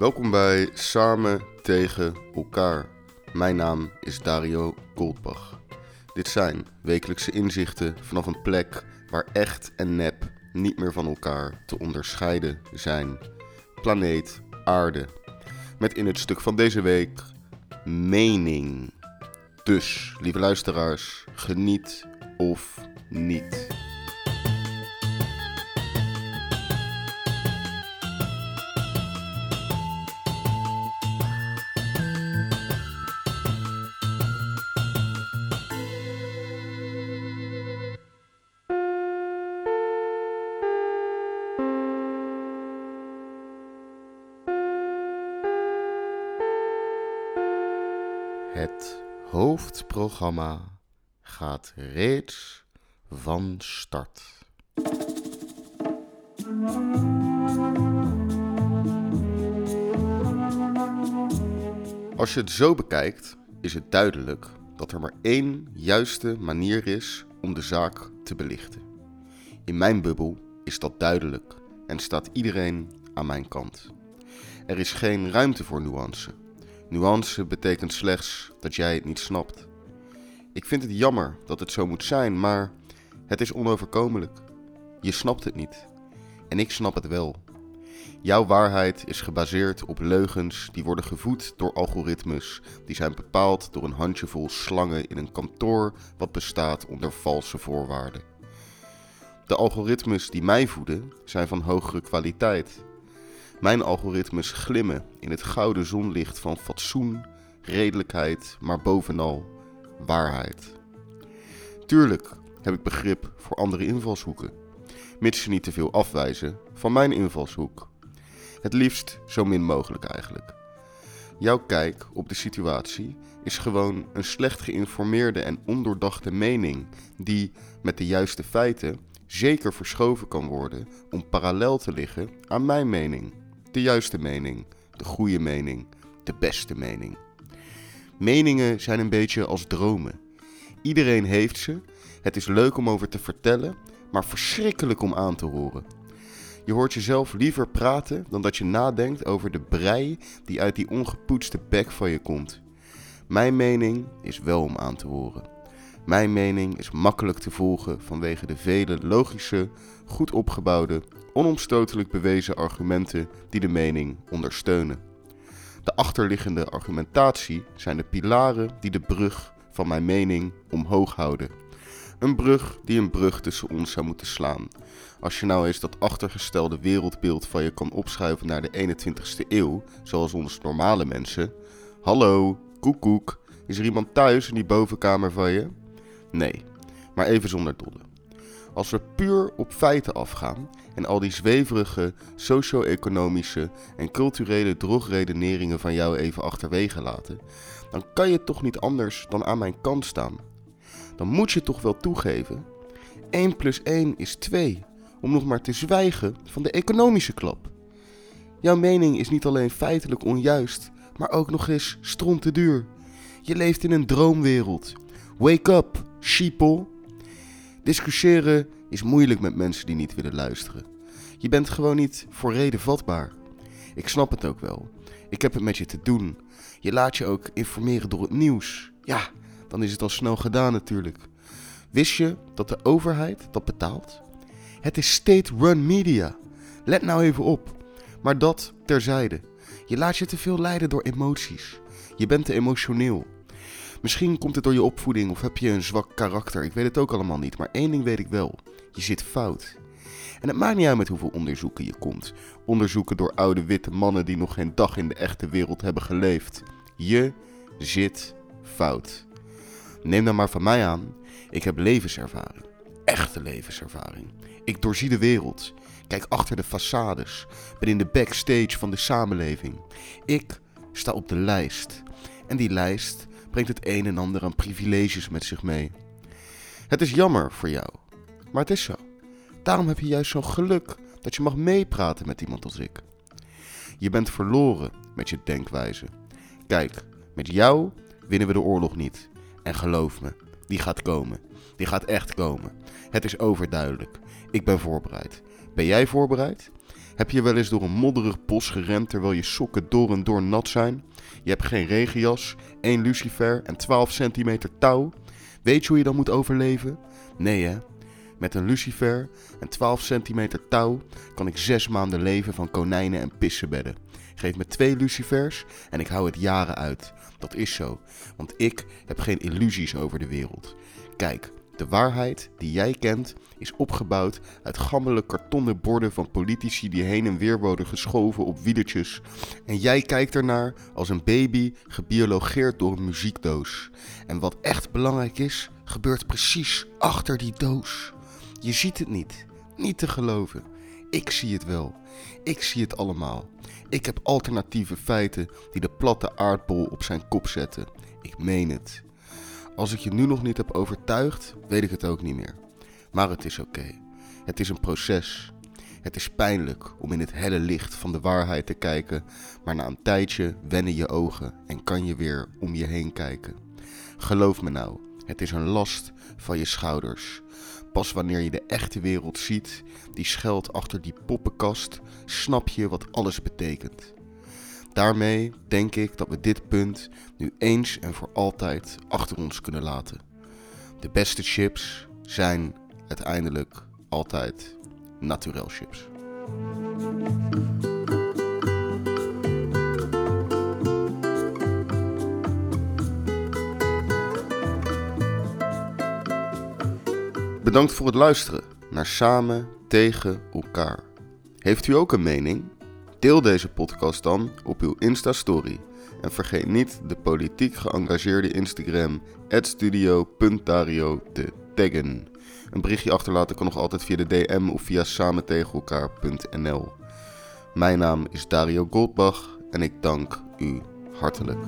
Welkom bij Samen tegen elkaar. Mijn naam is Dario Goldbach. Dit zijn wekelijkse inzichten vanaf een plek waar echt en nep niet meer van elkaar te onderscheiden zijn. Planeet Aarde. Met in het stuk van deze week mening. Dus, lieve luisteraars, geniet of niet. Het hoofdprogramma gaat reeds van start. Als je het zo bekijkt, is het duidelijk dat er maar één juiste manier is om de zaak te belichten. In mijn bubbel is dat duidelijk en staat iedereen aan mijn kant. Er is geen ruimte voor nuance. Nuance betekent slechts dat jij het niet snapt. Ik vind het jammer dat het zo moet zijn, maar het is onoverkomelijk. Je snapt het niet. En ik snap het wel. Jouw waarheid is gebaseerd op leugens die worden gevoed door algoritmes die zijn bepaald door een handjevol slangen in een kantoor wat bestaat onder valse voorwaarden. De algoritmes die mij voeden zijn van hogere kwaliteit. Mijn algoritmes glimmen in het gouden zonlicht van fatsoen, redelijkheid, maar bovenal waarheid. Tuurlijk heb ik begrip voor andere invalshoeken, mits ze niet te veel afwijzen van mijn invalshoek. Het liefst zo min mogelijk eigenlijk. Jouw kijk op de situatie is gewoon een slecht geïnformeerde en ondoordachte mening die met de juiste feiten zeker verschoven kan worden om parallel te liggen aan mijn mening. De juiste mening, de goede mening, de beste mening. Meningen zijn een beetje als dromen. Iedereen heeft ze. Het is leuk om over te vertellen, maar verschrikkelijk om aan te horen. Je hoort jezelf liever praten dan dat je nadenkt over de brei die uit die ongepoetste bek van je komt. Mijn mening is wel om aan te horen. Mijn mening is makkelijk te volgen vanwege de vele logische, goed opgebouwde, onomstotelijk bewezen argumenten die de mening ondersteunen. De achterliggende argumentatie zijn de pilaren die de brug van mijn mening omhoog houden. Een brug die een brug tussen ons zou moeten slaan. Als je nou eens dat achtergestelde wereldbeeld van je kan opschuiven naar de 21ste eeuw, zoals ons normale mensen. Hallo, koekoek, is er iemand thuis in die bovenkamer van je? Nee, maar even zonder dolle. Als we puur op feiten afgaan en al die zweverige socio-economische en culturele drogredeneringen van jou even achterwege laten, dan kan je toch niet anders dan aan mijn kant staan. Dan moet je toch wel toegeven. 1 plus 1 is 2, om nog maar te zwijgen van de economische klap. Jouw mening is niet alleen feitelijk onjuist, maar ook nog eens stront te duur. Je leeft in een droomwereld. Wake up, sheeple. Discussiëren is moeilijk met mensen die niet willen luisteren. Je bent gewoon niet voor reden vatbaar. Ik snap het ook wel. Ik heb het met je te doen. Je laat je ook informeren door het nieuws. Ja, dan is het al snel gedaan natuurlijk. Wist je dat de overheid dat betaalt? Het is state-run media. Let nou even op. Maar dat terzijde. Je laat je te veel leiden door emoties. Je bent te emotioneel. Misschien komt het door je opvoeding of heb je een zwak karakter. Ik weet het ook allemaal niet. Maar één ding weet ik wel. Je zit fout. En het maakt niet uit met hoeveel onderzoeken je komt. Onderzoeken door oude witte mannen die nog geen dag in de echte wereld hebben geleefd. Je zit fout. Neem dan maar van mij aan. Ik heb levenservaring. Echte levenservaring. Ik doorzie de wereld. Kijk achter de façades. Ben in de backstage van de samenleving. Ik sta op de lijst. En die lijst brengt het een en ander aan privileges met zich mee. Het is jammer voor jou, maar het is zo. Daarom heb je juist zo'n geluk dat je mag meepraten met iemand als ik. Je bent verloren met je denkwijze. Kijk, met jou winnen we de oorlog niet. En geloof me, die gaat komen. Die gaat echt komen. Het is overduidelijk. Ik ben voorbereid. Ben jij voorbereid? Heb je wel eens door een modderig bos gerend terwijl je sokken door en door nat zijn? Je hebt geen regenjas, één lucifer en 12 centimeter touw? Weet je hoe je dan moet overleven? Nee hè? Met een lucifer en 12 centimeter touw kan ik zes maanden leven van konijnen en pissenbedden. Geef me twee lucifers en ik hou het jaren uit. Dat is zo, want ik heb geen illusies over de wereld. Kijk, de waarheid die jij kent is opgebouwd uit gammele kartonnen borden van politici die heen en weer worden geschoven op wiedertjes. En jij kijkt ernaar als een baby gebiologeerd door een muziekdoos. En wat echt belangrijk is, gebeurt precies achter die doos. Je ziet het niet, niet te geloven. Ik zie het wel. Ik zie het allemaal. Ik heb alternatieve feiten die de platte aardbol op zijn kop zetten. Ik meen het. Als ik je nu nog niet heb overtuigd, weet ik het ook niet meer. Maar het is oké. Het is een proces. Het is pijnlijk om in het helle licht van de waarheid te kijken, maar na een tijdje wennen je ogen en kan je weer om je heen kijken. Geloof me nou, het is een last van je schouders. Pas wanneer je de echte wereld ziet, die schuilt achter die poppenkast, snap je wat alles betekent. Daarmee denk ik dat we dit punt nu eens en voor altijd achter ons kunnen laten. De beste chips zijn uiteindelijk altijd naturel chips. Bedankt voor het luisteren naar Samen tegen elkaar. Heeft u ook een mening? Deel deze podcast dan op uw Insta-story. En vergeet niet de politiek geëngageerde Instagram studio.dario te taggen. Een berichtje achterlaten kan nog altijd via de DM of via samentegenelkaar.nl. Mijn naam is Dario Goldbach en ik dank u hartelijk.